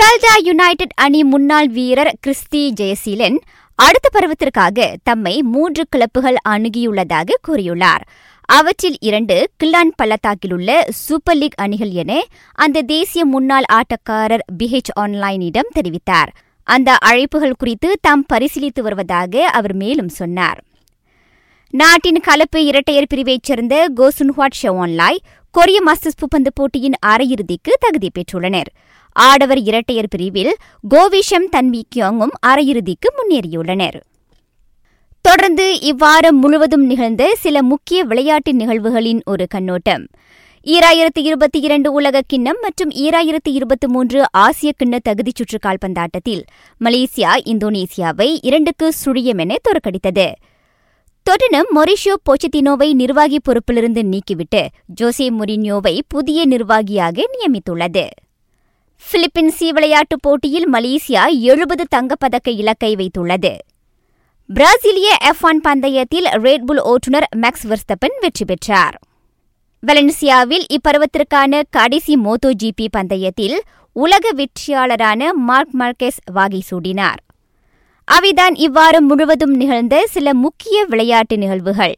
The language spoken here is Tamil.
சல்டா யுனைடெட் அணி முன்னாள் வீரர் கிறிஸ்டி ஜெயசீலன் அடுத்த பருவத்திற்காக தம்மை மூன்று கிளப்புகள் அணுகியுள்ளதாக கூறியுள்ளார். அவற்றில் இரண்டு கில்லான் பள்ளத்தாக்கிலுள்ள சூப்பர் லீக் அணிகள் என அந்த தேசிய முன்னாள் ஆட்டக்காரர் பிஹெச் ஆன்லைனிடம் தெரிவித்தார். அந்த அழைப்புகள் குறித்து தாம் பரிசீலித்து வருவதாக அவர் மேலும் சொன்னார். நாட்டின் கலப்பு இரட்டையர் பிரிவைச் சேர்ந்த கோசுன்ஹாட் ஷெவான்லாய் கொரிய மாஸ்டர்ஸ் பூப்பந்து போட்டியின் அரையிறுதிக்கு தகுதி பெற்றுள்ளனர். ஆடவர் இரட்டையர் பிரிவில் கோவிஷம் தன்வி கியோங்கும் அரையிறுதிக்கு முன்னேறியுள்ளனர். தொடர்ந்து இவ்வாரம் முழுவதும் நிகழ்ந்த சில முக்கிய விளையாட்டு நிகழ்வுகளின் ஒரு கண்ணோட்டம். ஈராயிரத்து இருபத்தி இரண்டு உலக கிண்ணம் மற்றும் ஈராயிரத்து இருபத்தி மூன்று ஆசிய கிண்ண தகுதிச் சுற்று கால்பந்தாட்டத்தில் மலேசியா இந்தோனேசியாவை இரண்டுக்கு சுழியம் என தோற்கடித்தது. தொட்டனம் மொரிஷியோ போச்சத்தினோவை நிர்வாகி பொறுப்பிலிருந்து நீக்கிவிட்டு ஜோசே மொரினியோவை புதிய நிர்வாகியாக நியமித்துள்ளது. பிலிப்பின் சி விளையாட்டுப் போட்டியில் மலேசியா எழுபது தங்கப்பதக்க இலக்கை வைத்துள்ளது. பிரேசிலிய எஃப் ஒன் பந்தயத்தில் ரெட்புல் ஓட்டுநர் மேக்ஸ் வெர்ஸ்தப்பன் வெற்றி பெற்றார். வலன்சியாவில் இப்பருவத்திற்கான கடைசி மோட்டோ ஜிபி பந்தயத்தில் உலக வெற்றியாளரான மார்க் மார்க்கெஸ் வாகை சூடினார். அவைதான் இவ்வாறு முழுவதும் நிகழ்ந்த சில முக்கிய விளையாட்டு நிகழ்வுகள்.